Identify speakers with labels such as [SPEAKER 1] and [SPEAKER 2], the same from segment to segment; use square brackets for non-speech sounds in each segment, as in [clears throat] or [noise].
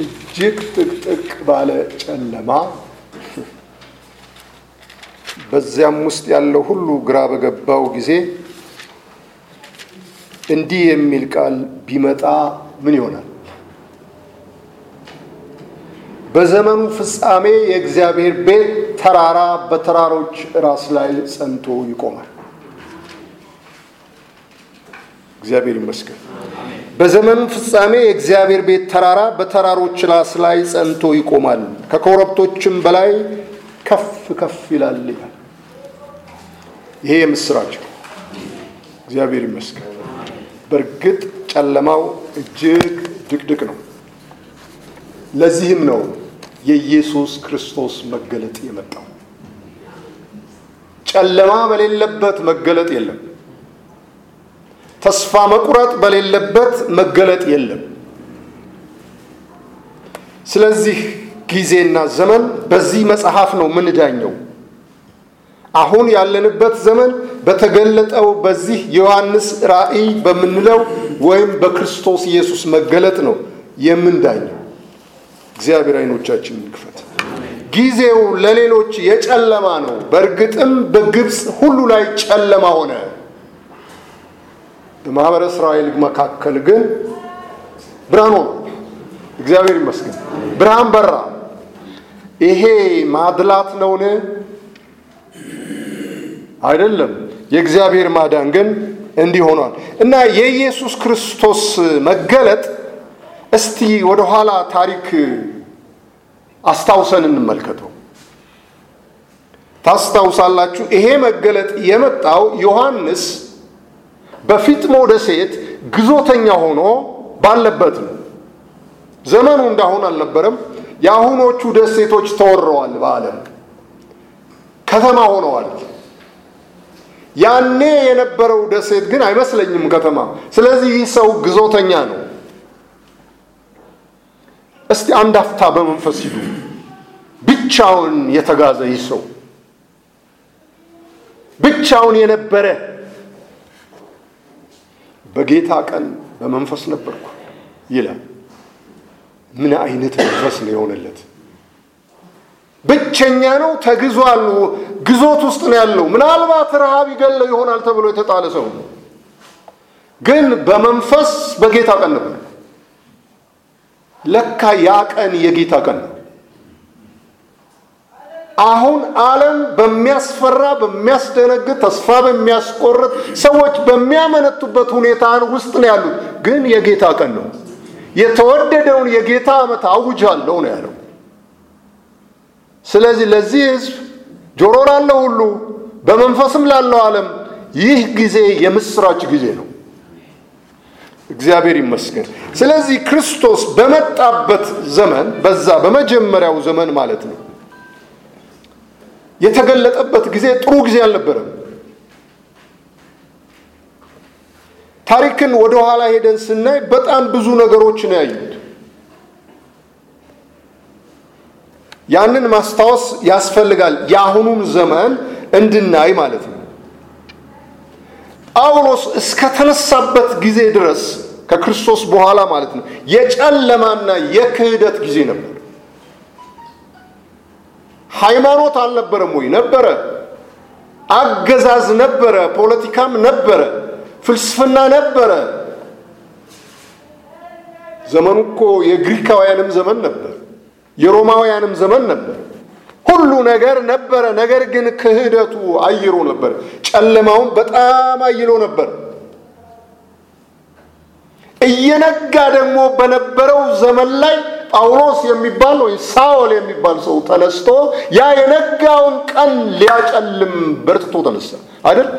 [SPEAKER 1] እጅግ ጥቅጥቅ ባለ ጨለማ በዚያም ውስጥ ያለው ሁሉ ግራ በገባው ጊዜ እንዲህ የሚል ቃል ቢመጣ ምን ይሆናል? በዘመኑ ፍጻሜ የእግዚአብሔር ቤት ተራራ በተራሮች ራስ ላይ ጸንቶ ይቆማል። እግዚአብሔር ይመስገን። በዘመኑ ፍጻሜ የእግዚአብሔር ቤት ተራራ በተራሮች ራስ ላይ ጸንቶ ይቆማል፣ ከኮረብቶችም በላይ ከፍ ከፍ ይላል ይላል። ይሄ የምስራች እግዚአብሔር ይመስገን። በእርግጥ ጨለማው እጅግ ድቅድቅ ነው። ለዚህም ነው የኢየሱስ ክርስቶስ መገለጥ የመጣው። ጨለማ በሌለበት መገለጥ የለም። ተስፋ መቁረጥ በሌለበት መገለጥ የለም። ስለዚህ ጊዜና ዘመን በዚህ መጽሐፍ ነው ምንዳኘው። አሁን ያለንበት ዘመን በተገለጠው በዚህ ዮሐንስ ራእይ በምንለው ወይም በክርስቶስ ኢየሱስ መገለጥ ነው የምንዳኘው። እግዚአብሔር አይኖቻችንን ይክፈት። ጊዜው ለሌሎች የጨለማ ነው። በእርግጥም በግብፅ ሁሉ ላይ ጨለማ ሆነ። በማህበረ እስራኤል መካከል ግን ብርሃን ሆነ። እግዚአብሔር ይመስገን፣ ብርሃን በራ። ይሄ ማድላት ነውን? አይደለም። የእግዚአብሔር ማዳን ግን እንዲህ ሆኗል እና የኢየሱስ ክርስቶስ መገለጥ እስቲ ወደ ኋላ ታሪክ አስታውሰን እንመልከተው። ታስታውሳላችሁ፣ ይሄ መገለጥ የመጣው ዮሐንስ በፊጥሞ ደሴት ግዞተኛ ሆኖ ባለበት ነው። ዘመኑ እንዳሁን አልነበረም። የአሁኖቹ ደሴቶች ተወረዋል፣ በዓለም ከተማ ሆነዋል። ያኔ የነበረው ደሴት ግን አይመስለኝም ከተማ። ስለዚህ ይህ ሰው ግዞተኛ ነው። እስቲ አንድ አፍታ በመንፈስ ሂዱ። ብቻውን የተጋዘ ይህ ሰው ብቻውን የነበረ በጌታ ቀን በመንፈስ ነበርኩ ይላል። ምን አይነት መንፈስ ነው የሆነለት? ብቸኛ ነው፣ ተግዟል፣ ግዞት ውስጥ ነው ያለው። ምናልባት ረሃብ ይገለው ይሆናል ተብሎ የተጣለ ሰው ግን በመንፈስ በጌታ ቀን ነበር። ለካ ያ ቀን የጌታ ቀን ነው። አሁን ዓለም በሚያስፈራ በሚያስደነግጥ ተስፋ በሚያስቆርጥ ሰዎች በሚያመነቱበት ሁኔታ ውስጥ ነው ያሉት። ግን የጌታ ቀን ነው። የተወደደውን የጌታ ዓመት አውጃለሁ ነው ያለው። ስለዚህ ለዚህ ሕዝብ ጆሮ ላለው ሁሉ በመንፈስም ላለው ዓለም ይህ ጊዜ የምስራች ጊዜ ነው። እግዚአብሔር ይመስገን። ስለዚህ ክርስቶስ በመጣበት ዘመን በዛ በመጀመሪያው ዘመን ማለት ነው የተገለጠበት ጊዜ ጥሩ ጊዜ አልነበረም። ታሪክን ወደ ኋላ ሄደን ስናይ በጣም ብዙ ነገሮች ነው ያዩት። ያንን ማስታወስ ያስፈልጋል፣ የአሁኑን ዘመን እንድናይ ማለት ነው። ጳውሎስ እስከተነሳበት ጊዜ ድረስ ከክርስቶስ በኋላ ማለት ነው የጨለማና የክህደት ጊዜ ነበር። ሃይማኖት አልነበረም ወይ? ነበረ። አገዛዝ ነበረ። ፖለቲካም ነበረ። ፍልስፍና ነበረ። ዘመኑ እኮ የግሪካውያንም ዘመን ነበር፣ የሮማውያንም ዘመን ነበር። ሁሉ ነገር ነበረ። ነገር ግን ክህደቱ አይሎ ነበር። ጨለማውን በጣም አይሎ ነበር። እየነጋ ደግሞ በነበረው ዘመን ላይ ጳውሎስ የሚባል ወይ ሳኦል የሚባል ሰው ተነስቶ ያ የነጋውን ቀን ሊያጨልም በርትቶ ተነሳ አይደል?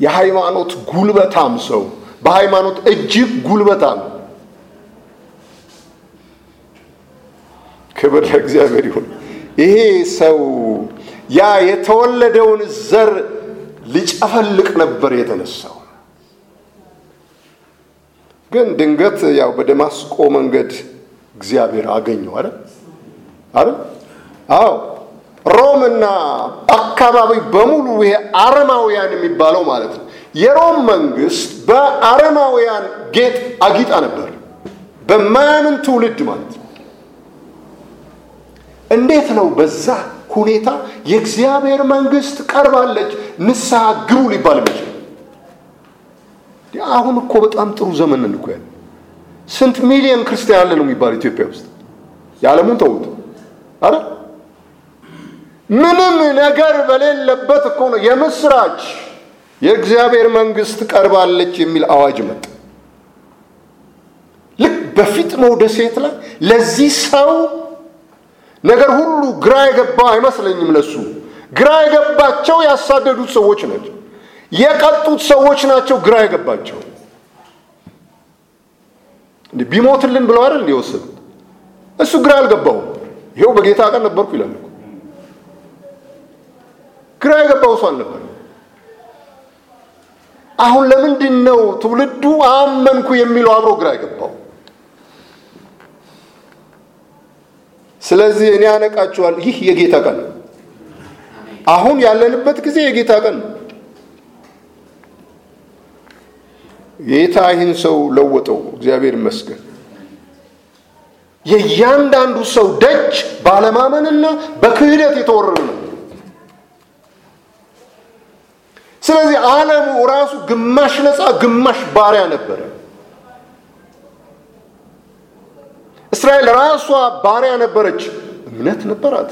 [SPEAKER 1] የሃይማኖት ጉልበታም ሰው፣ በሃይማኖት እጅግ ጉልበታም። ክብር ለእግዚአብሔር ይሁን። ይሄ ሰው ያ የተወለደውን ዘር ሊጨፈልቅ ነበር የተነሳው። ግን ድንገት ያው በደማስቆ መንገድ እግዚአብሔር አገኘው አይደል አይደል? አዎ ሮምና አካባቢ በሙሉ ይሄ አረማውያን የሚባለው ማለት ነው። የሮም መንግስት በአረማውያን ጌጥ አጊጣ ነበር። በማያምን ትውልድ ማለት ነው። እንዴት ነው በዛ ሁኔታ የእግዚአብሔር መንግስት ቀርባለች ንስሐ ግቡ ሊባል የሚችል? አሁን እኮ በጣም ጥሩ ዘመን ነን እኮ ያለ ስንት ሚሊዮን ክርስቲያን አለ ነው የሚባል ኢትዮጵያ ውስጥ የዓለሙን ተውት። አረ ምንም ነገር በሌለበት እኮ ነው የምስራች የእግዚአብሔር መንግስት ቀርባለች የሚል አዋጅ መጣ። ልክ በፊጥሞ ደሴት ላይ ለዚህ ሰው ነገር ሁሉ ግራ የገባው አይመስለኝም። ለሱ ግራ የገባቸው ያሳደዱት ሰዎች ናቸው፣ የቀጡት ሰዎች ናቸው። ግራ የገባቸው ቢሞትልን ብለው አይደል የወሰዱት። እሱ ግራ አልገባውም። ይኸው በጌታ ቀን ነበርኩ ይላል። ግራ የገባው ሰው አልነበር። አሁን ለምንድን ነው ትውልዱ አመንኩ የሚለው አብሮ ግራ የገባው? ስለዚህ እኔ ያነቃችኋል። ይህ የጌታ ቀን ነው። አሁን ያለንበት ጊዜ የጌታ ቀን ነው። ጌታ ይህን ሰው ለወጠው። እግዚአብሔር ይመስገን። የእያንዳንዱ ሰው ደጅ ባለማመንና በክህደት የተወረረ ነው። ስለዚህ ዓለሙ ራሱ ግማሽ ነፃ ግማሽ ባሪያ ነበረ። እስራኤል ራሷ ባሪያ ነበረች። እምነት ነበራት፣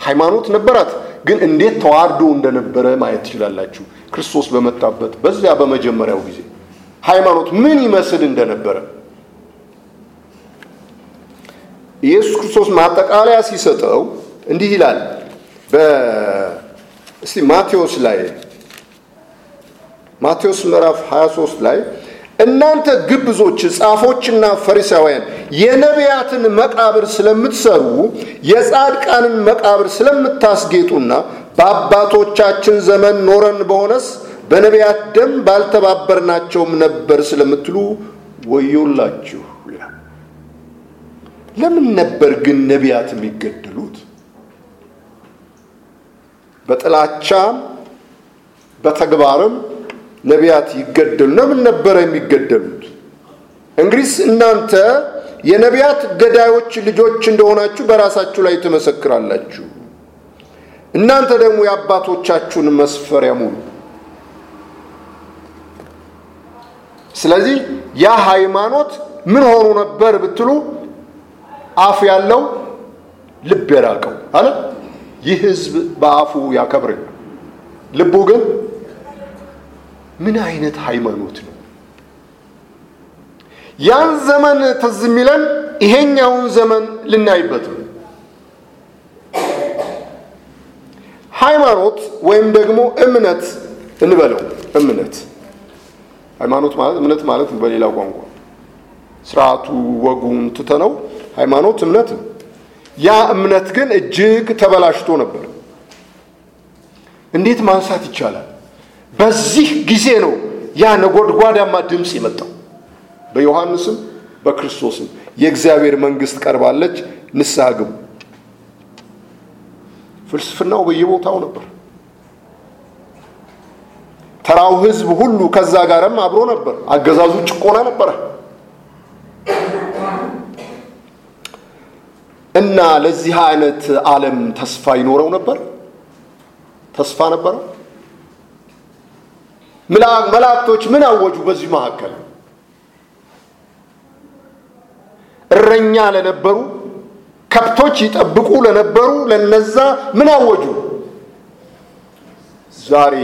[SPEAKER 1] ሃይማኖት ነበራት። ግን እንዴት ተዋርዶ እንደነበረ ማየት ትችላላችሁ። ክርስቶስ በመጣበት በዚያ በመጀመሪያው ጊዜ ሃይማኖት ምን ይመስል እንደነበረ ኢየሱስ ክርስቶስ ማጠቃለያ ሲሰጠው እንዲህ ይላል። በእስቲ ማቴዎስ ላይ ማቴዎስ ምዕራፍ 23 ላይ እናንተ ግብዞች ጻፎችና ፈሪሳውያን የነቢያትን መቃብር ስለምትሰሩ የጻድቃንን መቃብር ስለምታስጌጡና በአባቶቻችን ዘመን ኖረን በሆነስ በነቢያት ደም ባልተባበርናቸውም ነበር ስለምትሉ ወዮላችሁ ለምን ነበር ግን ነቢያት የሚገደሉት? በጥላቻም በተግባርም ነቢያት ይገደሉ። ለምን ነበረ የሚገደሉት? እንግዲህ እናንተ የነቢያት ገዳዮች ልጆች እንደሆናችሁ በራሳችሁ ላይ ትመሰክራላችሁ። እናንተ ደግሞ የአባቶቻችሁን መስፈሪያ ሙሉ። ስለዚህ ያ ሃይማኖት ምን ሆኑ ነበር ብትሉ አፍ ያለው ልብ የራቀው አለ። ይህ ሕዝብ በአፉ ያከብረኝ፣ ልቡ ግን ምን አይነት ሃይማኖት ነው? ያን ዘመን ትዝ የሚለን ይሄኛውን ዘመን ልናይበት ነው። ሃይማኖት ወይም ደግሞ እምነት እንበለው። እምነት ሃይማኖት ማለት እምነት ማለት በሌላ ቋንቋ ስርዓቱ ወጉን ትተነው ሃይማኖት እምነት ነው። ያ እምነት ግን እጅግ ተበላሽቶ ነበር። እንዴት ማንሳት ይቻላል? በዚህ ጊዜ ነው ያ ነጎድጓዳማ ድምፅ የመጣው። በዮሐንስም በክርስቶስም የእግዚአብሔር መንግስት ቀርባለች፣ ንስሐ ግቡ። ፍልስፍናው በየቦታው ነበር። ተራው ህዝብ ሁሉ ከዛ ጋርም አብሮ ነበር። አገዛዙ ጭቆና ነበረ እና ለዚህ አይነት ዓለም ተስፋ ይኖረው ነበር። ተስፋ ነበረው። መላእክቶች ምን አወጁ? በዚህ መካከል እረኛ ለነበሩ ከብቶች ይጠብቁ ለነበሩ ለነዛ ምን አወጁ? ዛሬ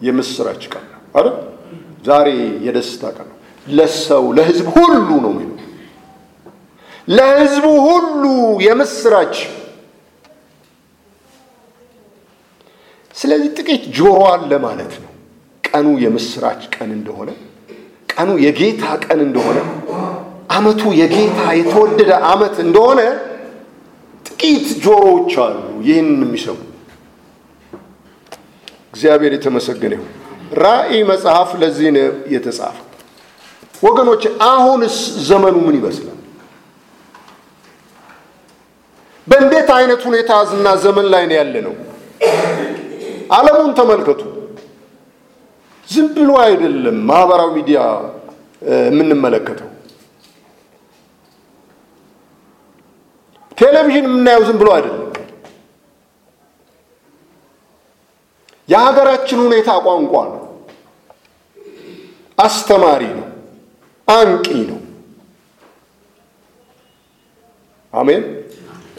[SPEAKER 1] የምስራች ቀን ነው አይደል? ዛሬ የደስታ ቀን ነው። ለሰው ለህዝብ ሁሉ ነው የሚለው ለህዝቡ ሁሉ የምስራች። ስለዚህ ጥቂት ጆሮ አለ ማለት ነው። ቀኑ የምስራች ቀን እንደሆነ፣ ቀኑ የጌታ ቀን እንደሆነ፣ አመቱ የጌታ የተወደደ አመት እንደሆነ ጥቂት ጆሮዎች አሉ ይህን የሚሰሙ። እግዚአብሔር የተመሰገነ ይሁን። ራእይ መጽሐፍ ለዚህ ነው የተጻፈው። ወገኖች አሁንስ ዘመኑ ምን ይመስላል? በእንዴት አይነት ሁኔታ እና ዘመን ላይ ነው ያለ ነው? ዓለሙን ተመልከቱ። ዝም ብሎ አይደለም ማህበራዊ ሚዲያ የምንመለከተው። ቴሌቪዥን የምናየው ዝም ብሎ አይደለም። የሀገራችን ሁኔታ ቋንቋ ነው፣ አስተማሪ ነው፣ አንቂ ነው። አሜን።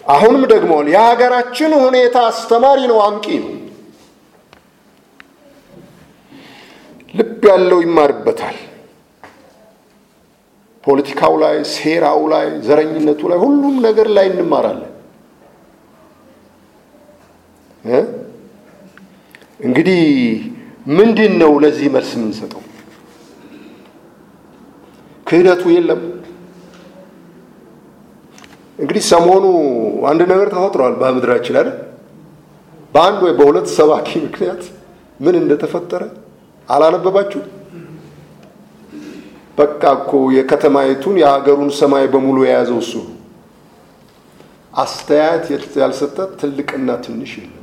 [SPEAKER 1] አሁንም ደግሞ የሀገራችን ሁኔታ አስተማሪ ነው፣ አንቂ ነው። ልብ ያለው ይማርበታል። ፖለቲካው ላይ፣ ሴራው ላይ፣ ዘረኝነቱ ላይ፣ ሁሉም ነገር ላይ እንማራለን። እንግዲህ ምንድን ነው ለዚህ መልስ የምንሰጠው? ክህደቱ የለም። እንግዲህ ሰሞኑ አንድ ነገር ተፈጥሯል በምድራችን አይደል? በአንድ ወይ በሁለት ሰባኪ ምክንያት ምን እንደተፈጠረ አላነበባችሁ? በቃ እኮ የከተማይቱን የሀገሩን ሰማይ በሙሉ የያዘው እሱ አስተያየት ያልሰጠ ትልቅና ትንሽ የለም።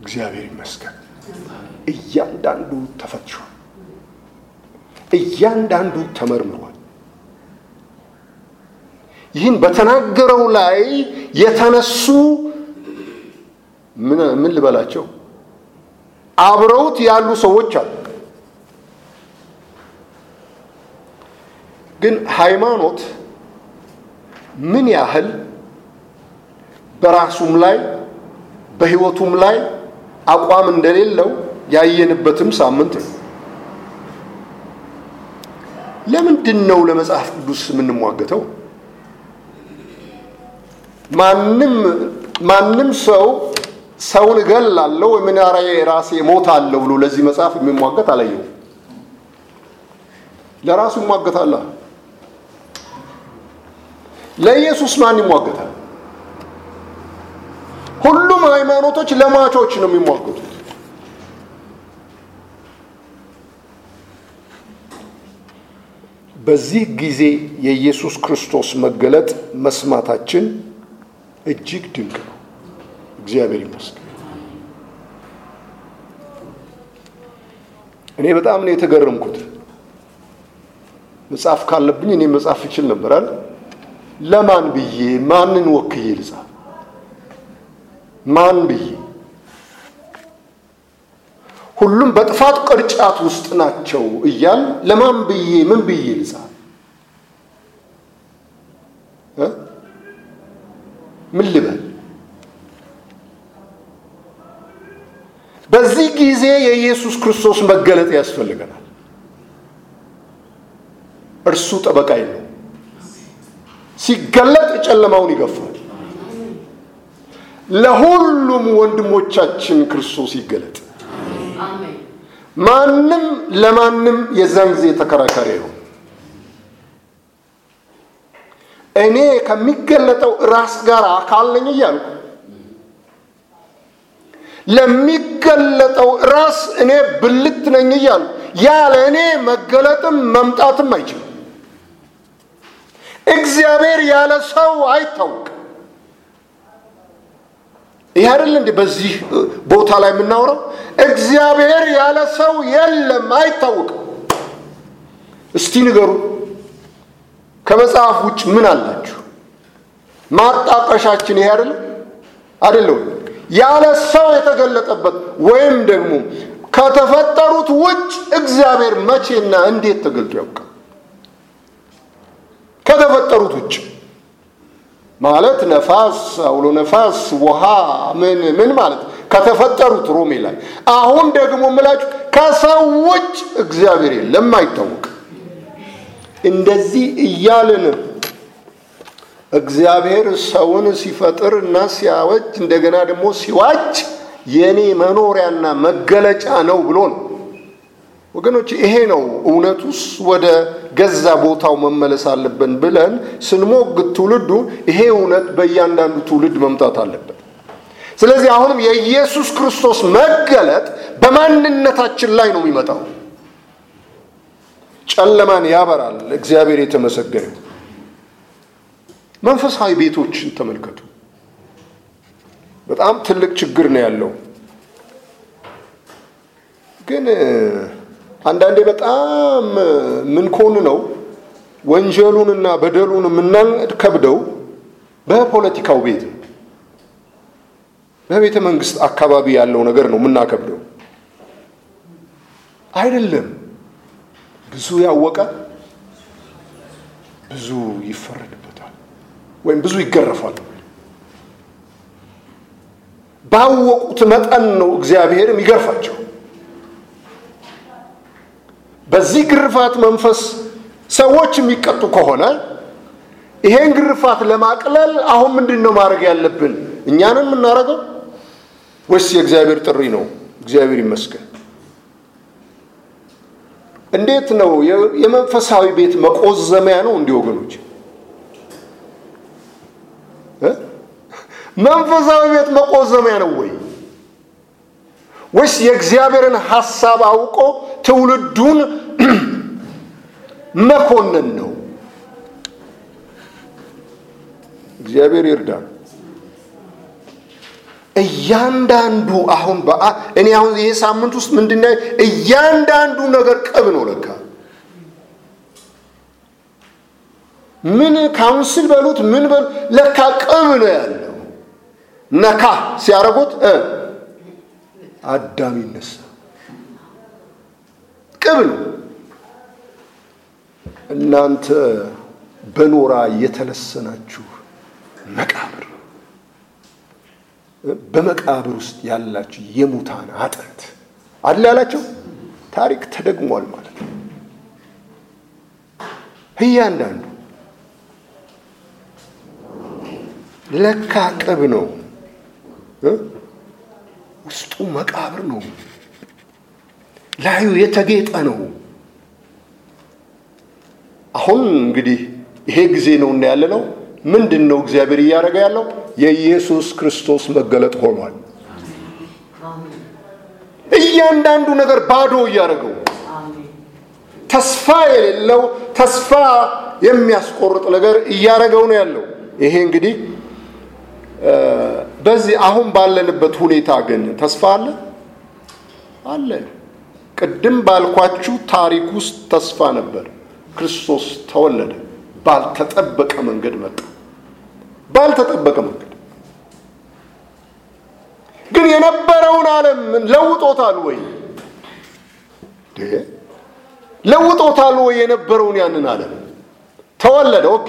[SPEAKER 1] እግዚአብሔር ይመስገን። እያንዳንዱ ተፈትሿል። እያንዳንዱ ተመርምሯል። ይህን በተናገረው ላይ የተነሱ ምን ልበላቸው አብረውት ያሉ ሰዎች አሉ። ግን ሃይማኖት ምን ያህል በራሱም ላይ በሕይወቱም ላይ አቋም እንደሌለው ያየንበትም ሳምንት ነው። ለምንድን ነው ለመጽሐፍ ቅዱስ የምንሟገተው? ማንም ማንም ሰው ሰውን እገላለሁ ወይ ምን ራሴ እሞታለሁ ብሎ ለዚህ መጽሐፍ የሚሟገት አላየው። ለራሱ ይሟገታል። ለኢየሱስ ማን ይሟገታል? ሁሉም ሃይማኖቶች ለሟቾች ነው የሚሟገቱት። በዚህ ጊዜ የኢየሱስ ክርስቶስ መገለጥ መስማታችን እጅግ ድንቅ ነው። እግዚአብሔር ይመስገን። እኔ በጣም ነው የተገረምኩት። መጽሐፍ ካለብኝ እኔ መጽሐፍ እችል ነበራል። ለማን ብዬ ማንን ወክዬ ልጻፍ? ማን ብዬ ሁሉም በጥፋት ቅርጫት ውስጥ ናቸው እያል ለማን ብዬ ምን ብዬ ልጻፍ? ምን ልበል? በዚህ ጊዜ የኢየሱስ ክርስቶስ መገለጥ ያስፈልገናል። እርሱ ጠበቃይ ነው። ሲገለጥ ጨለማውን ይገፋል። ለሁሉም ወንድሞቻችን ክርስቶስ ይገለጥ። ማንም ለማንም የዛን ጊዜ ተከራካሪ ነው። እኔ ከሚገለጠው ራስ ጋር አካል ነኝ እያልኩ ለሚገለጠው ራስ እኔ ብልት ነኝ እያልኩ ያለ እኔ መገለጥም መምጣትም አይችልም። እግዚአብሔር ያለ ሰው አይታወቅም። ይህ አይደል እንዴ? በዚህ ቦታ ላይ የምናወራው እግዚአብሔር ያለ ሰው የለም፣ አይታወቅም። እስቲ ንገሩ፣ ከመጽሐፍ ውጭ ምን አላችሁ? ማጣቀሻችን ይሄ አይደለም አይደለም? ያለ ሰው የተገለጠበት ወይም ደግሞ ከተፈጠሩት ውጭ እግዚአብሔር መቼና እንዴት ተገልጦ ያውቃል? ከተፈጠሩት ውጭ ማለት ነፋስ፣ አውሎ ነፋስ፣ ውሃ ምን ምን ማለት ከተፈጠሩት ሮሜ ላይ አሁን ደግሞ ምላችሁ ከሰው ውጭ እግዚአብሔር የለም አይታወቅ። እንደዚህ እያልን እግዚአብሔር ሰውን ሲፈጥር እና ሲያወጅ እንደገና ደግሞ ሲዋጅ የእኔ መኖሪያና መገለጫ ነው ብሎ ነው። ወገኖች ይሄ ነው እውነቱስ ወደ ገዛ ቦታው መመለስ አለብን ብለን ስንሞግት ትውልዱ ይሄ እውነት በእያንዳንዱ ትውልድ መምጣት አለበት። ስለዚህ አሁንም የኢየሱስ ክርስቶስ መገለጥ በማንነታችን ላይ ነው የሚመጣው። ጨለማን ያበራል። እግዚአብሔር የተመሰገነ። መንፈሳዊ ቤቶችን ተመልከቱ። በጣም ትልቅ ችግር ነው ያለው ግን አንዳንዴ በጣም ምን ኮን ነው ወንጀሉንና በደሉን የምናከብደው በፖለቲካው ቤት ነው። በቤተ መንግስት አካባቢ ያለው ነገር ነው የምናከብደው አይደለም። ብዙ ያወቀ ብዙ ይፈረድበታል ወይም ብዙ ይገረፋል። ባወቁት መጠን ነው እግዚአብሔርም ይገርፋቸው። በዚህ ግርፋት መንፈስ ሰዎች የሚቀጡ ከሆነ ይሄን ግርፋት ለማቅለል አሁን ምንድን ነው ማድረግ ያለብን? እኛንን የምናደርገው ወይስ የእግዚአብሔር ጥሪ ነው? እግዚአብሔር ይመስገን። እንዴት ነው የመንፈሳዊ ቤት መቆዘሚያ ነው? እንዲህ ወገኖች፣ መንፈሳዊ ቤት መቆዘሚያ ነው ወይ ወይስ የእግዚአብሔርን ሐሳብ አውቆ ትውልዱን [clears throat] መኮንን ነው? እግዚአብሔር ይርዳል። እያንዳንዱ አሁን እኔ አሁን ይሄ ሳምንት ውስጥ ምንድን እያንዳንዱ ነገር ቅብ ነው ለካ ምን ካውንስል በሉት ምን በሉ ለካ ቅብ ነው ያለው ነካ ሲያደርጉት አዳም ይነሳ ቅብ ነው እናንተ በኖራ የተለሰናችሁ መቃብር በመቃብር ውስጥ ያላችሁ የሙታን አጥንት አለ ያላቸው? ታሪክ ተደግሟል ማለት ነው። እያንዳንዱ ለካ ቅብ ነው፣ ውስጡ መቃብር ነው፣ ላዩ የተጌጠ ነው። አሁን እንግዲህ ይሄ ጊዜ ነው እና ያለ ነው ምንድን ነው እግዚአብሔር እያደረገ ያለው? የኢየሱስ ክርስቶስ መገለጥ ሆኗል። እያንዳንዱ ነገር ባዶ እያደረገው ተስፋ የሌለው ተስፋ የሚያስቆርጥ ነገር እያደረገው ነው ያለው። ይሄ እንግዲህ በዚህ አሁን ባለንበት ሁኔታ ግን ተስፋ አለ አለ። ቅድም ባልኳችሁ ታሪክ ውስጥ ተስፋ ነበር። ክርስቶስ ተወለደ። ባልተጠበቀ መንገድ መጣ። ባልተጠበቀ መንገድ ግን የነበረውን ዓለም ለውጦታል ወይ? ለውጦታል ወይ? የነበረውን ያንን ዓለም ተወለደ። Okay፣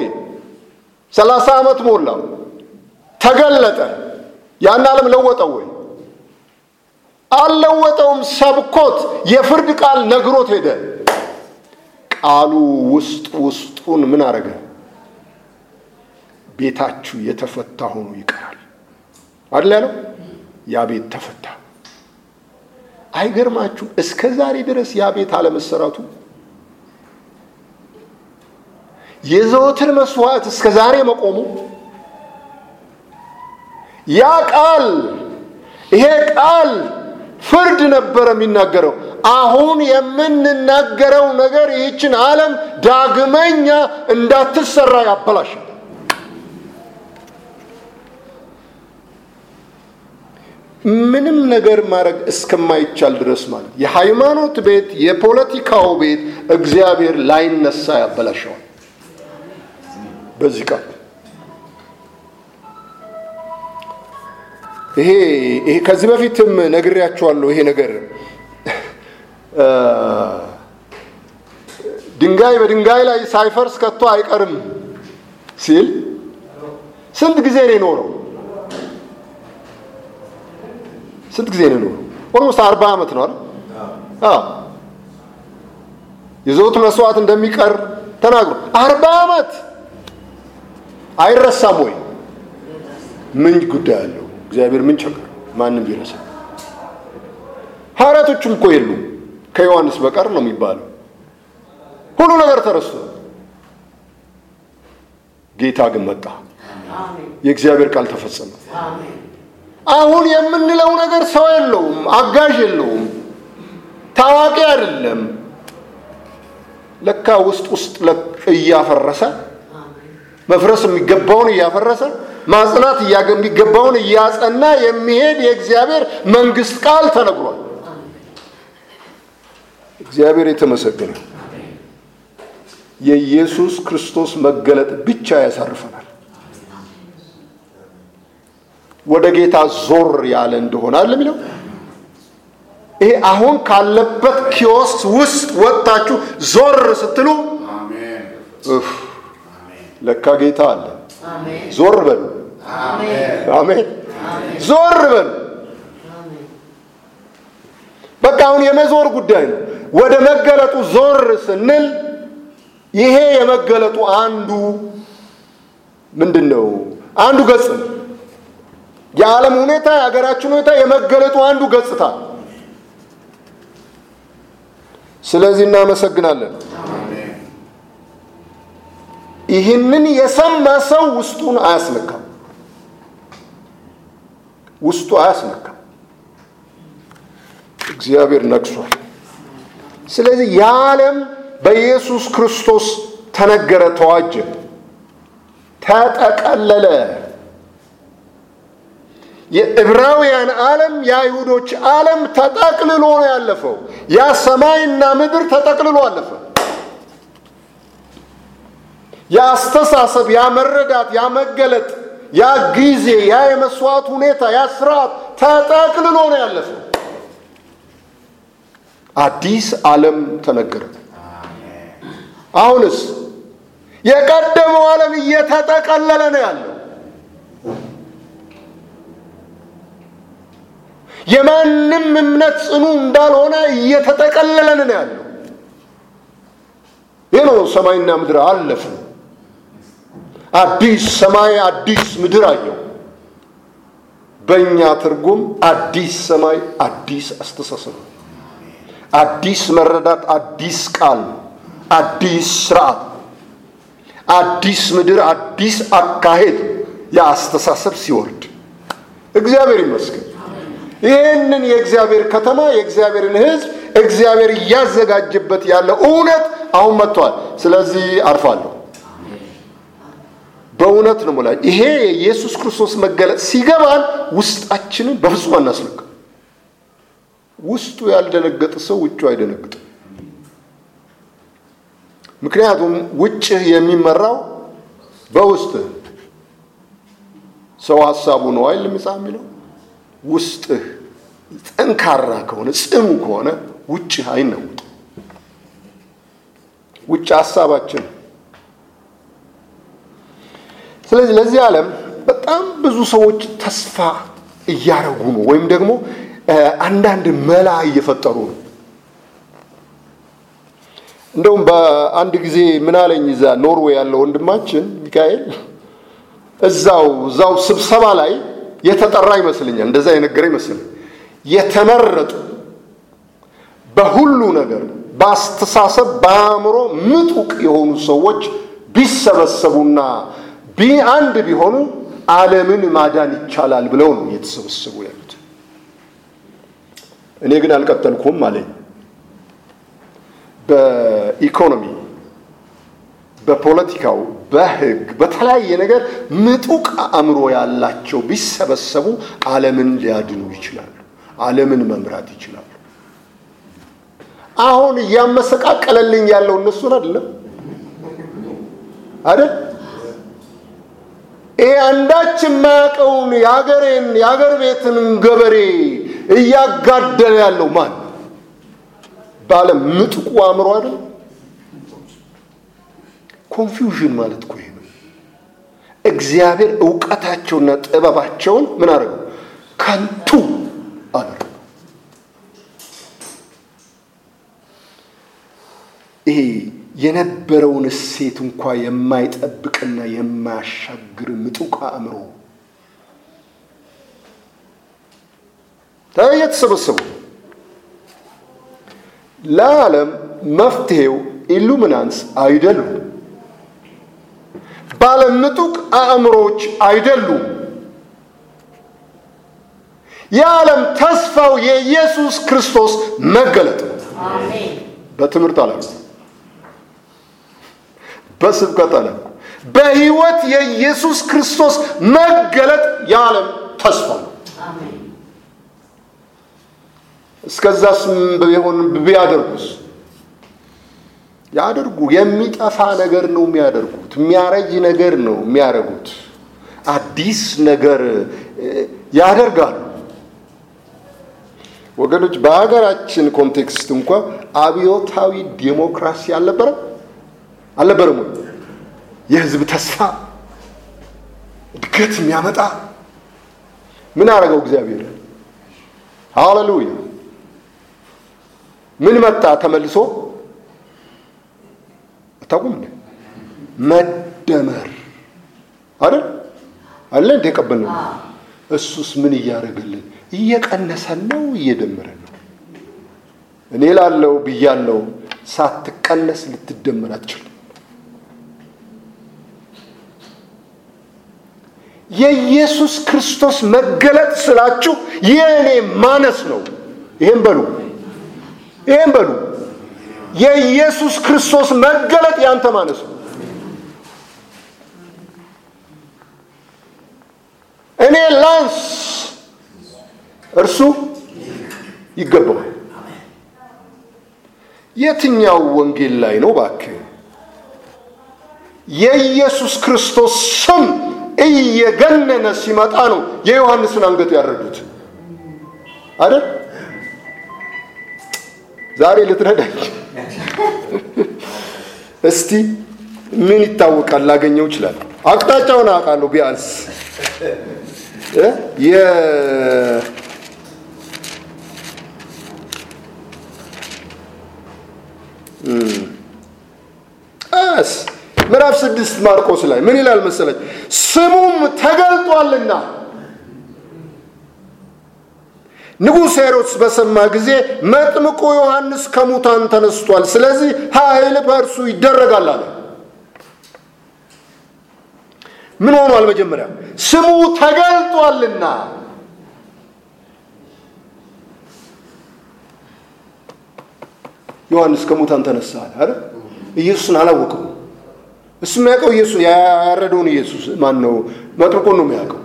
[SPEAKER 1] ሰላሳ ዓመት ሞላው፣ ተገለጠ። ያን ዓለም ለወጠው ወይ? አልለወጠውም። ሰብኮት የፍርድ ቃል ነግሮት ሄደ። ቃሉ ውስጥ ውስጡን ምን አረገ? ቤታችሁ የተፈታ ሆኖ ይቀራል አይደል ያለው? ያ ቤት ተፈታ። አይገርማችሁ? እስከ ዛሬ ድረስ ያ ቤት አለመሰራቱ የዘወትር መስዋዕት እስከ ዛሬ መቆሙ ያ ቃል ይሄ ቃል ፍርድ ነበረ የሚናገረው። አሁን የምንናገረው ነገር ይህችን ዓለም ዳግመኛ እንዳትሰራ ያበላሻል። ምንም ነገር ማድረግ እስከማይቻል ድረስ ማለት የሃይማኖት ቤት የፖለቲካው ቤት እግዚአብሔር ላይነሳ ያበላሸዋል። በዚህ ቃል ይሄ ከዚህ በፊትም ነግሬያቸዋለሁ። ይሄ ነገር ድንጋይ በድንጋይ ላይ ሳይፈርስ ከቶ አይቀርም ሲል ስንት ጊዜ ነው የኖረው? ስንት ጊዜ ነው የኖረው? almost አርባ ዓመት ነው አይደል? የዘወትር መስዋዕት እንደሚቀር ተናግሮ አርባ ዓመት አይረሳም ወይ? ምን ጉዳይ አለው? እግዚአብሔር ምን ቸገር? ማንም ቢረሳ ሐዋርያቶችም እኮ የሉም ከዮሐንስ በቀር ነው የሚባለው። ሁሉ ነገር ተረስቶ ጌታ ግን መጣ። የእግዚአብሔር ቃል ተፈጸመ። አሁን የምንለው ነገር ሰው የለውም፣ አጋዥ የለውም፣ ታዋቂ አይደለም። ለካ ውስጥ ውስጥ እያፈረሰ መፍረስ የሚገባውን እያፈረሰ ማጽናት የሚገባውን እያጸና የሚሄድ የእግዚአብሔር መንግስት ቃል ተነግሯል። እግዚአብሔር የተመሰገነ የኢየሱስ ክርስቶስ መገለጥ ብቻ ያሳርፈናል። ወደ ጌታ ዞር ያለ እንደሆነ አለ የሚለው ይሄ አሁን ካለበት ኪዮስ ውስጥ ወጥታችሁ ዞር ስትሉ እፍ ለካ ጌታ አለ። ዞር በሉ። አሜን። ዞር በሉ። በቃ አሁን የመዞር ጉዳይ ነው። ወደ መገለጡ ዞር ስንል ይሄ የመገለጡ አንዱ ምንድን ነው? አንዱ ገጽ ነው። የዓለም ሁኔታ፣ የሀገራችን ሁኔታ የመገለጡ አንዱ ገጽታ። ስለዚህ እናመሰግናለን። ይህንን የሰማ ሰው ውስጡን አያስነካም፣ ውስጡ አያስነካም። እግዚአብሔር ነግሷል። ስለዚህ የዓለም በኢየሱስ ክርስቶስ ተነገረ፣ ተዋጀ፣ ተጠቀለለ። የዕብራውያን ዓለም የአይሁዶች ዓለም ተጠቅልሎ ነው ያለፈው። ያ ሰማይና ምድር ተጠቅልሎ አለፈ። ያ አስተሳሰብ፣ ያ መረዳት፣ ያ መገለጥ፣ ያ ጊዜ፣ ያ የመስዋዕት ሁኔታ፣ ያ ስርዓት ተጠቅልሎ ነው ያለፈው። አዲስ ዓለም ተነገረ። አሁንስ የቀደመው ዓለም እየተጠቀለለ ነው ያለው። የማንም እምነት ጽኑ እንዳልሆነ እየተጠቀለለ ነው ያለው። ይህ ነው ሰማይና ምድር አለፉ። አዲስ ሰማይ አዲስ ምድር አየው። በእኛ ትርጉም አዲስ ሰማይ አዲስ አስተሳሰብ፣ አዲስ መረዳት፣ አዲስ ቃል፣ አዲስ ስርዓት፣ አዲስ ምድር፣ አዲስ አካሄድ የአስተሳሰብ ሲወርድ እግዚአብሔር ይመስገን። ይህንን የእግዚአብሔር ከተማ የእግዚአብሔርን ሕዝብ እግዚአብሔር እያዘጋጀበት ያለ እውነት አሁን መጥቷል። ስለዚህ አርፋለሁ። በእውነት ነው ሞላ ይሄ የኢየሱስ ክርስቶስ መገለጥ ሲገባን ውስጣችንን በፍጹም አናስነካም። ውስጡ ያልደነገጠ ሰው ውጩ አይደነግጥም። ምክንያቱም ውጭህ የሚመራው በውስጥህ ሰው ሀሳቡ ነው አይደል መጽሐፍ የሚለው ውስጥህ ጠንካራ ከሆነ ጽኑ ከሆነ ውጭህ አይነውጥም። ውጭ ሀሳባችን ስለዚህ ለዚህ ዓለም በጣም ብዙ ሰዎች ተስፋ እያረጉ ነው፣ ወይም ደግሞ አንዳንድ መላ እየፈጠሩ ነው። እንደውም በአንድ ጊዜ ምን አለኝ እዛ ኖርዌይ ያለው ወንድማችን ሚካኤል እዛው እዛው ስብሰባ ላይ የተጠራ ይመስለኛል፣ እንደዛ የነገረ ይመስለኛል። የተመረጡ በሁሉ ነገር በአስተሳሰብ በአእምሮ ምጡቅ የሆኑ ሰዎች ቢሰበሰቡና አንድ ቢሆኑ ዓለምን ማዳን ይቻላል ብለው ነው እየተሰበሰቡ ያሉት። እኔ ግን አልቀጠልኩም አለኝ። በኢኮኖሚ፣ በፖለቲካው፣ በሕግ፣ በተለያየ ነገር ምጡቅ አእምሮ ያላቸው ቢሰበሰቡ ዓለምን ሊያድኑ ይችላሉ። ዓለምን መምራት ይችላሉ። አሁን እያመሰቃቀለልኝ ያለው እነሱን አይደለም አይደል? ይሄ አንዳች የማያውቀውን የሀገሬን የሀገር ቤትን ገበሬ እያጋደለ ያለው ማን? ባለ ምጥቁ አእምሮ አይደል? ኮንፊውዥን ማለት እኮ ይሄ ነው። እግዚአብሔር እውቀታቸውና ጥበባቸውን ምን አደረገው? ከንቱ አደረገው። ይሄ የነበረውን እሴት እንኳ የማይጠብቅና የማያሻግር ምጡቅ አእምሮ የተሰበሰቡ ለዓለም መፍትሄው ኢሉሚናንስ አይደሉም። ባለምጡቅ አእምሮች አይደሉም። የዓለም ተስፋው የኢየሱስ ክርስቶስ መገለጥ ነው። በትምህርት አለም በስብከት አለም በሕይወት የኢየሱስ ክርስቶስ መገለጥ የዓለም ተስፋ ነው። እስከዛስ ቢሆን ቢያደርጉስ ያደርጉ የሚጠፋ ነገር ነው የሚያደርጉት። የሚያረጅ ነገር ነው የሚያደርጉት። አዲስ ነገር ያደርጋሉ። ወገኖች በሀገራችን context እንኳ አብዮታዊ ዴሞክራሲ አልነበረም አልነበረም ወይ? የህዝብ ተስፋ እድገት የሚያመጣ ምን አደረገው እግዚአብሔር? ሃሌሉያ! ምን መጣ ተመልሶ? አታውቁም? መደመር አይደል አለ እንደ የቀበልነው እሱስ ምን እያደረገልን? እየቀነሰን ነው እየደመረን ነው? እኔ ላለው ብያለው፣ ሳትቀነስ ልትደመር አትችልም። የኢየሱስ ክርስቶስ መገለጥ ስላችሁ የእኔ ማነስ ነው። ይሄን በሉ፣ ይሄን በሉ። የኢየሱስ ክርስቶስ መገለጥ ያንተ ማነስ ነው። እኔ ላንስ፣ እርሱ ይገባዋል። የትኛው ወንጌል ላይ ነው እባክህ? የኢየሱስ ክርስቶስ ስም እየገነነ ሲመጣ ነው የዮሐንስን አንገት ያረዱት አይደል? ዛሬ ልትረዳኝ እስቲ ምን ይታወቃል? ላገኘው ይችላል። አቅጣጫውን አውቃለሁ ቢያንስ ስ ምዕራፍ ስድስት ማርቆስ ላይ ምን ይላል መሰለች? ስሙም ተገልጧልና ንጉሥ ሄሮድስ በሰማ ጊዜ መጥምቁ ዮሐንስ ከሙታን ተነስቷል፣ ስለዚህ ኃይል በእርሱ ይደረጋል አለ። ምን ሆኗል? መጀመሪያ ስሙ ተገልጧልና ዮሐንስ ከሙታን ተነሳ አይደል? ኢየሱስን አላወቀው። እሱ የሚያውቀው ኢየሱስ ያረደውን ኢየሱስ ማን ነው? መጥምቁን ነው የሚያውቀው።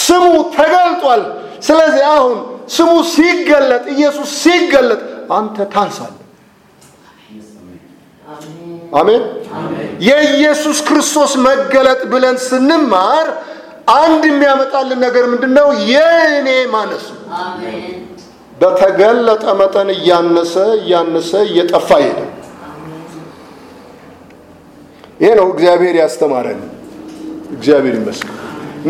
[SPEAKER 1] ስሙ ተገልጧል። ስለዚህ አሁን ስሙ ሲገለጥ፣ ኢየሱስ ሲገለጥ አንተ ታንሳለህ። አሜን። የኢየሱስ ክርስቶስ መገለጥ ብለን ስንማር አንድ የሚያመጣልን ነገር ምንድን ነው? የእኔ ማነስ ነው። በተገለጠ መጠን እያነሰ እያነሰ እየጠፋ ሄደ። ይሄ ነው እግዚአብሔር ያስተማረን። እግዚአብሔር ይመስገን።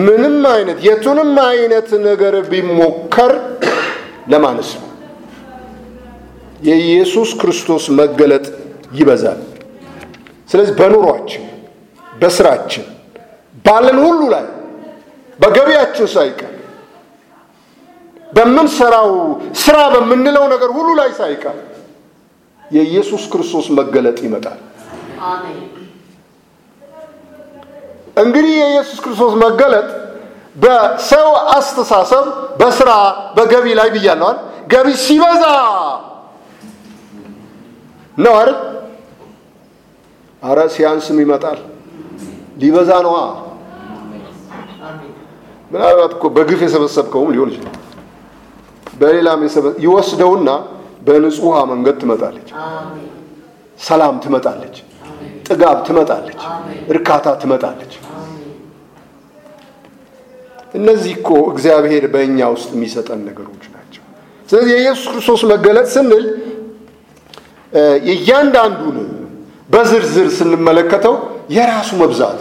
[SPEAKER 1] ምንም አይነት የቱንም አይነት ነገር ቢሞከር ለማነስ ነው። የኢየሱስ ክርስቶስ መገለጥ ይበዛል። ስለዚህ በኑሯችን፣ በስራችን፣ ባለን ሁሉ ላይ በገቢያችን ሳይቀር በምንሰራው ስራ በምንለው ነገር ሁሉ ላይ ሳይቀር የኢየሱስ ክርስቶስ መገለጥ ይመጣል። እንግዲህ የኢየሱስ ክርስቶስ መገለጥ በሰው አስተሳሰብ፣ በስራ፣ በገቢ ላይ ብያለዋል። ገቢ ሲበዛ ነው አይደል? አረ ሲያንስም ይመጣል። ሊበዛ ነዋ። ምናልባት እኮ በግፍ የሰበሰብከውም ሊሆን ይችላል። በሌላም ይወስደውና በንጹህ መንገድ ትመጣለች። ሰላም ትመጣለች። ጥጋብ ትመጣለች። እርካታ ትመጣለች። እነዚህ እኮ እግዚአብሔር በእኛ ውስጥ የሚሰጠን ነገሮች ናቸው። ስለዚህ የኢየሱስ ክርስቶስ መገለጥ ስንል እያንዳንዱን በዝርዝር ስንመለከተው የራሱ መብዛት፣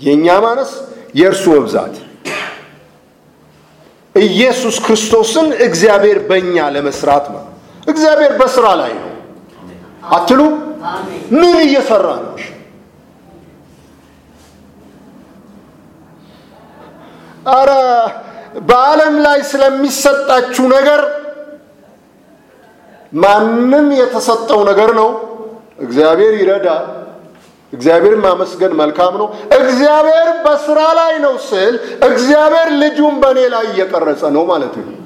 [SPEAKER 1] የእኛ ማነስ፣ የእርሱ መብዛት ኢየሱስ ክርስቶስን እግዚአብሔር በእኛ ለመስራት ነው። እግዚአብሔር በስራ ላይ ነው አትሉ? ምን እየሰራ ነው? አረ በዓለም ላይ ስለሚሰጣችሁ ነገር ማንም የተሰጠው ነገር ነው። እግዚአብሔር ይረዳል። እግዚአብሔር ማመስገን መልካም ነው። እግዚአብሔር በስራ ላይ ነው ስል እግዚአብሔር ልጁን በእኔ ላይ እየቀረጸ ነው ማለት ነው።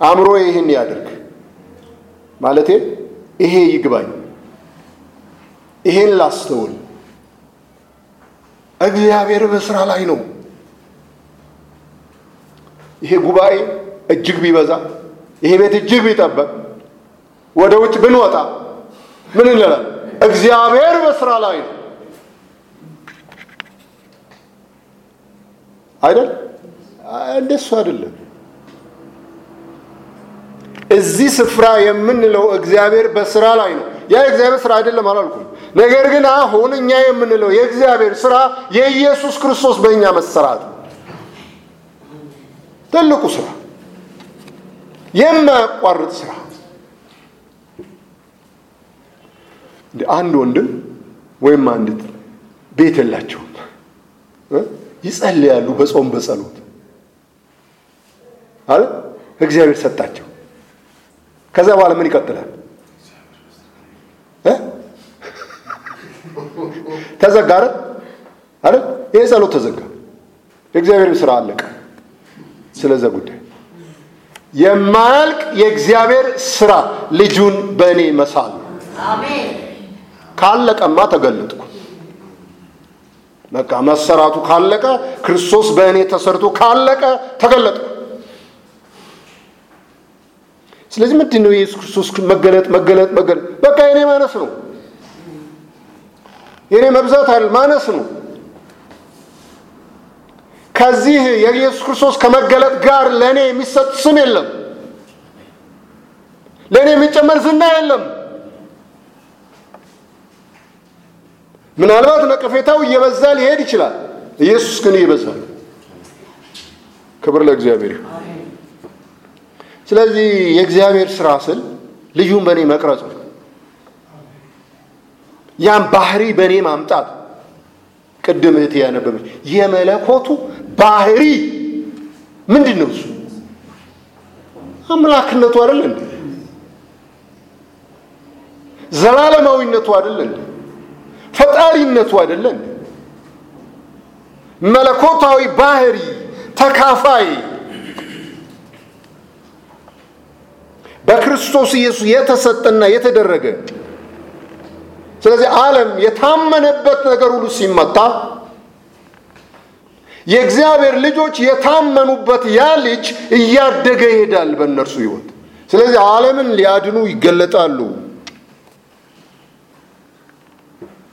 [SPEAKER 1] አእምሮ ይህን ያድርግ ማለቴ ይሄ ይግባኝ፣ ይሄን ላስተውል። እግዚአብሔር በስራ ላይ ነው። ይሄ ጉባኤ እጅግ ቢበዛ፣ ይሄ ቤት እጅግ ቢጠበቅ፣ ወደ ውጭ ብንወጣ ምን እንላለን? እግዚአብሔር በስራ ላይ ነው አይደል? እንደሱ አይደለም። እዚህ ስፍራ የምንለው እግዚአብሔር በስራ ላይ ነው። ያ የእግዚአብሔር ስራ አይደለም አላልኩም። ነገር ግን አሁን እኛ የምንለው የእግዚአብሔር ስራ የኢየሱስ ክርስቶስ በእኛ መሰራት ነው። ትልቁ ስራ፣ የማያቋርጥ ስራ። አንድ ወንድም ወይም አንዲት ቤት የላቸውም፣ ይጸልያሉ በጾም በጸሎት አለ እግዚአብሔር ሰጣቸው። ከዛ በኋላ ምን ይቀጥላል? ተዘጋ አይደል አይደል? ይሄ ጸሎት ተዘጋ። የእግዚአብሔርን ስራ አለቀ። ስለዛ ጉዳይ የማያልቅ የእግዚአብሔር ስራ ልጁን በእኔ መሳል ካለቀማ ተገለጥኩ። በቃ መሰራቱ ካለቀ ክርስቶስ በእኔ ተሰርቶ ካለቀ ተገለጥኩ። ስለዚህ ምንድን ነው የኢየሱስ ክርስቶስ መገለጥ መገለጥ መገለጥ? በቃ የኔ ማነስ ነው፣ የኔ መብዛት አይደል ማነስ ነው። ከዚህ የኢየሱስ ክርስቶስ ከመገለጥ ጋር ለእኔ የሚሰጥ ስም የለም፣ ለእኔ የሚጨመር ዝና የለም። ምናልባት ነቀፌታው እየበዛ ሊሄድ ይችላል። ኢየሱስ ግን ይበዛል። ክብር ለእግዚአብሔር ይሁን። ስለዚህ የእግዚአብሔር ስራ ስል ልዩን በእኔ መቅረጽ ነው። ያን ባህሪ በእኔ ማምጣት ቅድም እህቴ ያነበበች የመለኮቱ ባህሪ ምንድን ነው? እሱ አምላክነቱ አይደለ እንዴ? ዘላለማዊነቱ አይደለ እንዴ? ፈጣሪነቱ አይደለ እንዴ? መለኮታዊ ባህሪ ተካፋይ በክርስቶስ ኢየሱስ የተሰጠና የተደረገ ስለዚህ ዓለም የታመነበት ነገር ሁሉ ሲመታ የእግዚአብሔር ልጆች የታመኑበት ያ ልጅ እያደገ ይሄዳል በእነርሱ ሕይወት። ስለዚህ ዓለምን ሊያድኑ ይገለጣሉ።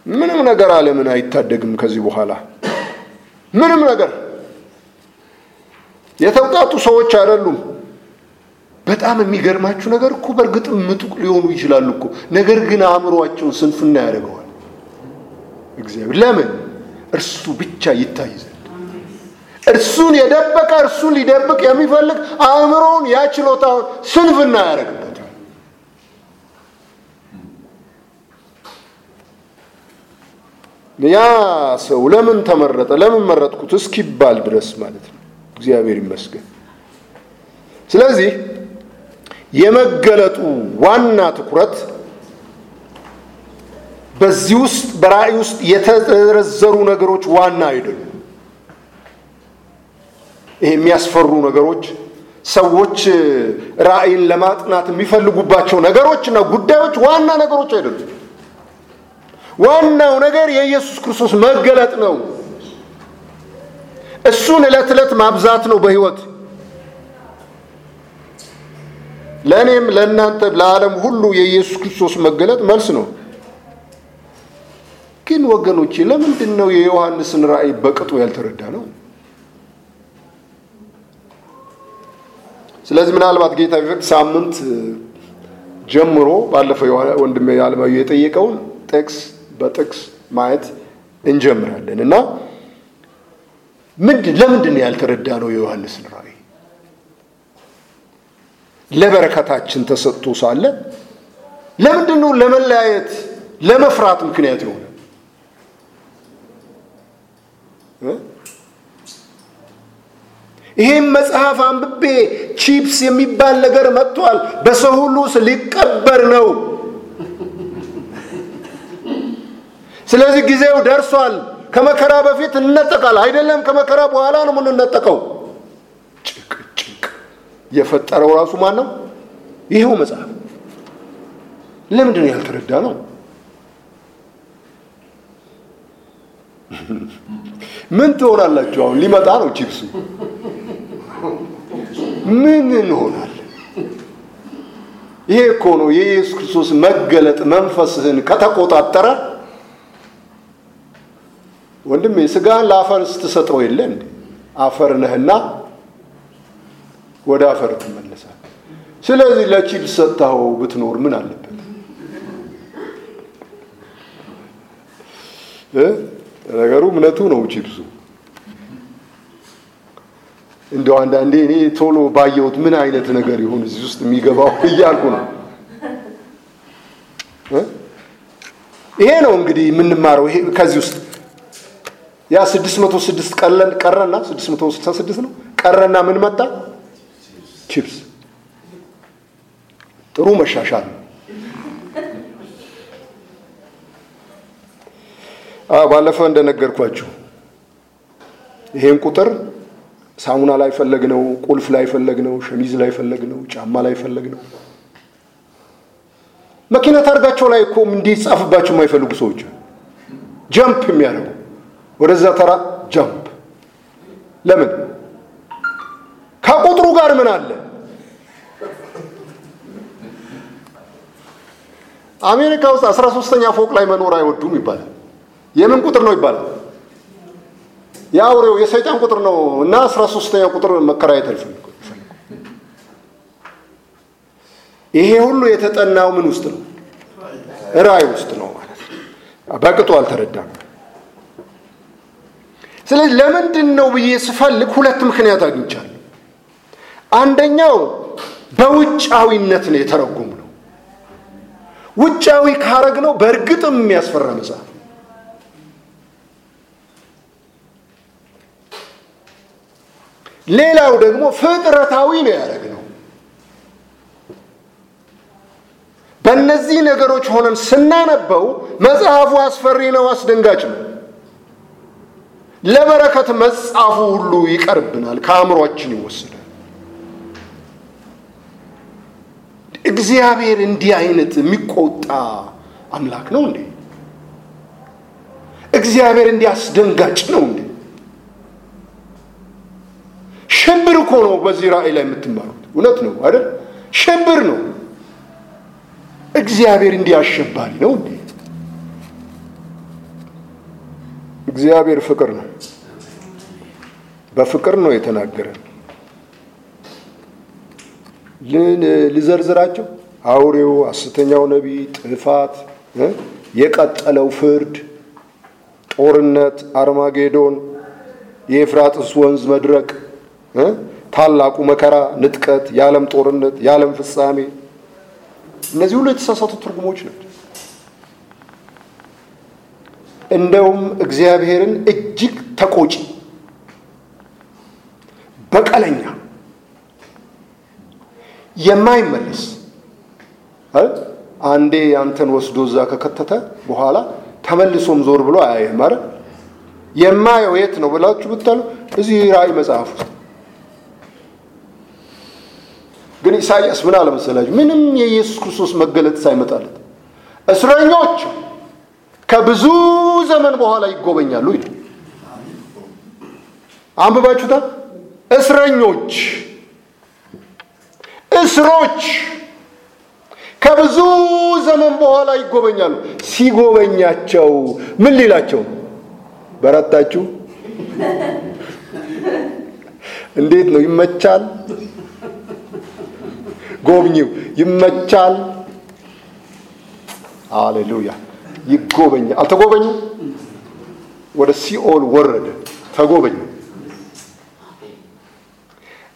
[SPEAKER 1] ምንም ነገር ዓለምን አይታደግም ከዚህ በኋላ ምንም ነገር። የተውጣጡ ሰዎች አይደሉም። በጣም የሚገርማችሁ ነገር እኮ በእርግጥ ምጡቅ ሊሆኑ ይችላሉ እኮ ነገር ግን አእምሯቸውን ስንፍና ያደርገዋል እግዚአብሔር። ለምን? እርሱ ብቻ ይታይ ዘንድ። እርሱን የደበቀ እርሱን ሊደብቅ የሚፈልግ አእምሮውን ያ ስንፍና ያደርግበታል። ያ ሰው ለምን ተመረጠ፣ ለምን መረጥኩት እስኪባል ድረስ ማለት ነው። እግዚአብሔር ይመስገን። ስለዚህ የመገለጡ ዋና ትኩረት በዚህ ውስጥ በራእይ ውስጥ የተዘረዘሩ ነገሮች ዋና አይደሉም። ይሄ የሚያስፈሩ ነገሮች ሰዎች ራእይን ለማጥናት የሚፈልጉባቸው ነገሮችና ጉዳዮች ዋና ነገሮች አይደሉም። ዋናው ነገር የኢየሱስ ክርስቶስ መገለጥ ነው። እሱን ዕለት ዕለት ማብዛት ነው በሕይወት ለእኔም ለእናንተ ለዓለም ሁሉ የኢየሱስ ክርስቶስ መገለጥ መልስ ነው። ግን ወገኖቼ ለምንድን ነው የዮሐንስን ራእይ በቅጡ ያልተረዳ ነው? ስለዚህ ምናልባት ጌታ ቢፈቅድ ሳምንት ጀምሮ ባለፈው ወንድሜ አለማየሁ የጠየቀውን ጥቅስ በጥቅስ ማየት እንጀምራለን እና ምንድን ለምንድን ነው ያልተረዳ ነው የዮሐንስን ራእይ ለበረከታችን ተሰጥቶ ሳለ ለምንድን ነው ለመለያየት ለመፍራት ምክንያት የሆነ ይሄም መጽሐፍ አንብቤ ቺፕስ የሚባል ነገር መጥቷል፣ በሰው ሁሉ ውስጥ ሊቀበር ነው። ስለዚህ ጊዜው ደርሷል። ከመከራ በፊት እንነጠቃል። አይደለም ከመከራ በኋላ ነው የምንነጠቀው። የፈጠረው ራሱ ማን ነው? ይኸው መጽሐፍ። ለምንድን ነው ያልተረዳ ነው? [laughs] ምን ትሆናላችሁ? አሁን ሊመጣ ነው ቺፕሱ። ምን እንሆናለን? ይሄ እኮ ነው የኢየሱስ ክርስቶስ መገለጥ መንፈስህን ከተቆጣጠረ ወንድሜ ስጋህን ለአፈር ስትሰጠው የለ እንዴ አፈር ነህና ወደ አፈር ትመለሳል ስለዚህ ለቺፕ ሰጥተኸው ብትኖር ምን አለበት? ነገሩ እምነቱ ነው ቺፕሱ እንደው አንዳንዴ እኔ ቶሎ ባየሁት ምን አይነት ነገር ይሁን እዚህ ውስጥ የሚገባው [laughs] እያልኩ ነው። ይሄ ነው እንግዲህ የምንማረው ይሄ ከዚህ ውስጥ። ያ 606 ቀረን ቀረና 666 ነው። ቀረና ምን መጣ ቺፕስ። ጥሩ መሻሻል። ነው ባለፈ እንደነገርኳችሁ ይሄን ቁጥር ሳሙና ላይ ፈለግ ነው፣ ቁልፍ ላይ ፈለግ ሸሚዝ ላይ ፈለግ ነው፣ ጫማ ላይ ፈለግ መኪና ታርጋቸው ላይ እኮ እንዲጻፍባቸው የማይፈልጉ ሰዎች ጀምፕ የሚያደርጉ። ወደዛ ተራ ጀምፕ። ለምን? ጋር ምን አለ? አሜሪካ ውስጥ አስራ ሶስተኛ ፎቅ ላይ መኖር አይወዱም ይባላል። የምን ቁጥር ነው ይባላል? የአውሬው የሰይጣን ቁጥር ነው እና አስራ ሶስተኛ ቁጥር መከራየት አልፈልጉ ይሄ ሁሉ የተጠናው ምን ውስጥ ነው? ራእይ ውስጥ ነው ማለት ነው። በቅጡ አልተረዳም። ስለዚህ ለምንድን ነው ብዬ ስፈልግ ሁለት ምክንያት አግኝቻለሁ። አንደኛው በውጫዊነት ነው የተረጉም ነው። ውጫዊ ካረግ ነው በእርግጥም የሚያስፈራ መጽሐፍ ሌላው ደግሞ ፍጥረታዊ ነው ያደረግነው። በእነዚህ ነገሮች ሆነን ስናነበው መጽሐፉ አስፈሪ ነው፣ አስደንጋጭ ነው። ለበረከት መጽሐፉ ሁሉ ይቀርብናል፣ ከአእምሯችን ይወስዳል። እግዚአብሔር እንዲህ አይነት የሚቆጣ አምላክ ነው እንዴ? እግዚአብሔር እንዲህ አስደንጋጭ ነው እንዴ? ሽብር እኮ ነው በዚህ ራእይ ላይ የምትማሩት። እውነት ነው አይደል? ሽብር ነው። እግዚአብሔር እንዲህ አሸባሪ ነው እንዴ? እግዚአብሔር ፍቅር ነው። በፍቅር ነው የተናገረን። ልዘርዝራቸው። አውሬው፣ ሐሰተኛው ነቢይ፣ ጥፋት፣ የቀጠለው ፍርድ፣ ጦርነት፣ አርማጌዶን፣ የኤፍራጥስ ወንዝ መድረቅ ታላቁ መከራ፣ ንጥቀት፣ የዓለም ጦርነት፣ የዓለም ፍጻሜ፣ እነዚህ ሁሉ የተሳሳቱ ትርጉሞች ናቸው። እንደውም እግዚአብሔርን እጅግ ተቆጪ፣ በቀለኛ፣ የማይመለስ አንዴ አንተን ወስዶ እዛ ከከተተ በኋላ ተመልሶም ዞር ብሎ አያየም። ኧረ የማየው የት ነው ብላችሁ ብታሉ እዚህ ራእይ መጽሐፍ ውስጥ ግን ኢሳይያስ ምን አለ መሰላችሁ? ምንም የኢየሱስ ክርስቶስ መገለጥ ሳይመጣለት እስረኞች ከብዙ ዘመን በኋላ ይጎበኛሉ ይላል። አንብባችሁታል? እስረኞች እስሮች ከብዙ ዘመን በኋላ ይጎበኛሉ። ሲጎበኛቸው ምን ሊላቸው? በረታችሁ? እንዴት ነው? ይመቻል ጎብኚው ይመቻል። አሌሉያ ይጎበኛ አልተጎበኙ ወደ ሲኦል ወረደ ተጎበኙ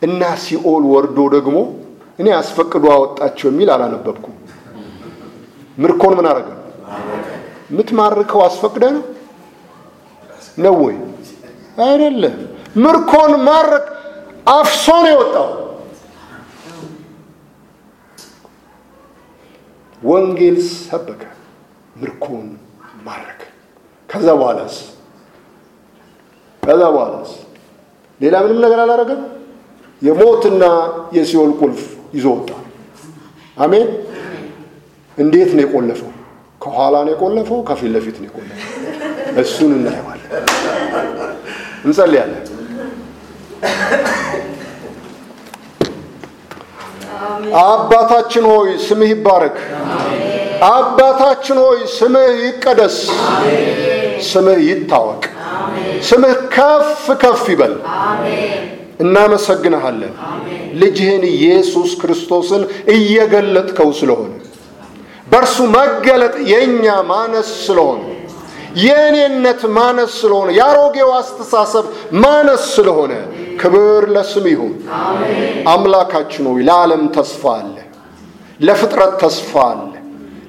[SPEAKER 1] እና ሲኦል ወርዶ ደግሞ እኔ አስፈቅዶ አወጣቸው የሚል አላነበብኩም። ምርኮን ምን አረገ? የምትማርከው አስፈቅደ ነው ነው ወይ? አይደለም። ምርኮን ማረክ አፍሶ ነው የወጣው። ወንጌል ሰበከ፣ ምርኮን ማረከ። ከዛ በኋላስ ከዛ በኋላስ ሌላ ምንም ነገር አላረገም። የሞትና የሲኦል ቁልፍ ይዞ ወጣ። አሜን። እንዴት ነው የቆለፈው? ከኋላ ነው የቆለፈው? ከፊት ለፊት ነው የቆለፈው? እሱን እናየዋለን። እንጸልያለን። አባታችን ሆይ ስምህ ይባረክ። አባታችን ሆይ ስምህ ይቀደስ። ስምህ ይታወቅ። ስምህ ከፍ ከፍ ይበል። እናመሰግንሃለን ልጅህን ኢየሱስ ክርስቶስን እየገለጥከው ስለሆነ በእርሱ መገለጥ የእኛ ማነስ ስለሆነ የእኔነት ማነስ ስለሆነ የአሮጌው አስተሳሰብ ማነስ ስለሆነ ክብር ለስም ይሁን። አምላካችን ሆይ ለዓለም ተስፋ አለ፣ ለፍጥረት ተስፋ አለ፣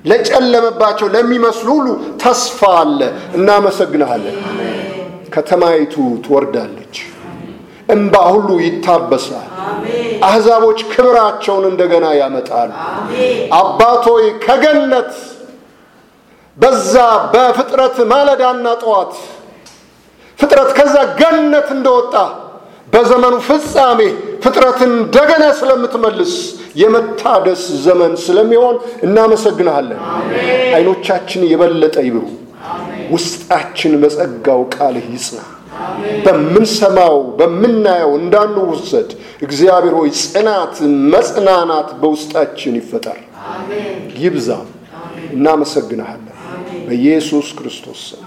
[SPEAKER 1] ለጨለመባቸው ለሚመስሉ ሁሉ ተስፋ አለ። እናመሰግንሃለን። ከተማይቱ ትወርዳለች፣ እንባ ሁሉ ይታበሳል። አሕዛቦች ክብራቸውን እንደገና ያመጣሉ። አባቶይ ከገነት በዛ በፍጥረት ማለዳና ጠዋት ፍጥረት ከዛ ገነት እንደወጣ በዘመኑ ፍጻሜ ፍጥረትን እንደገና ስለምትመልስ የመታደስ ዘመን ስለሚሆን እናመሰግንሃለን። አይኖቻችን የበለጠ ይብሩ፣ ውስጣችን በጸጋው ቃልህ ይጽና። በምንሰማው በምናየው እንዳንውሰድ እግዚአብሔር ሆይ ጽናት፣ መጽናናት በውስጣችን ይፈጠር። ይብዛም። እናመሰግንሃለን። በኢየሱስ ክርስቶስ ስም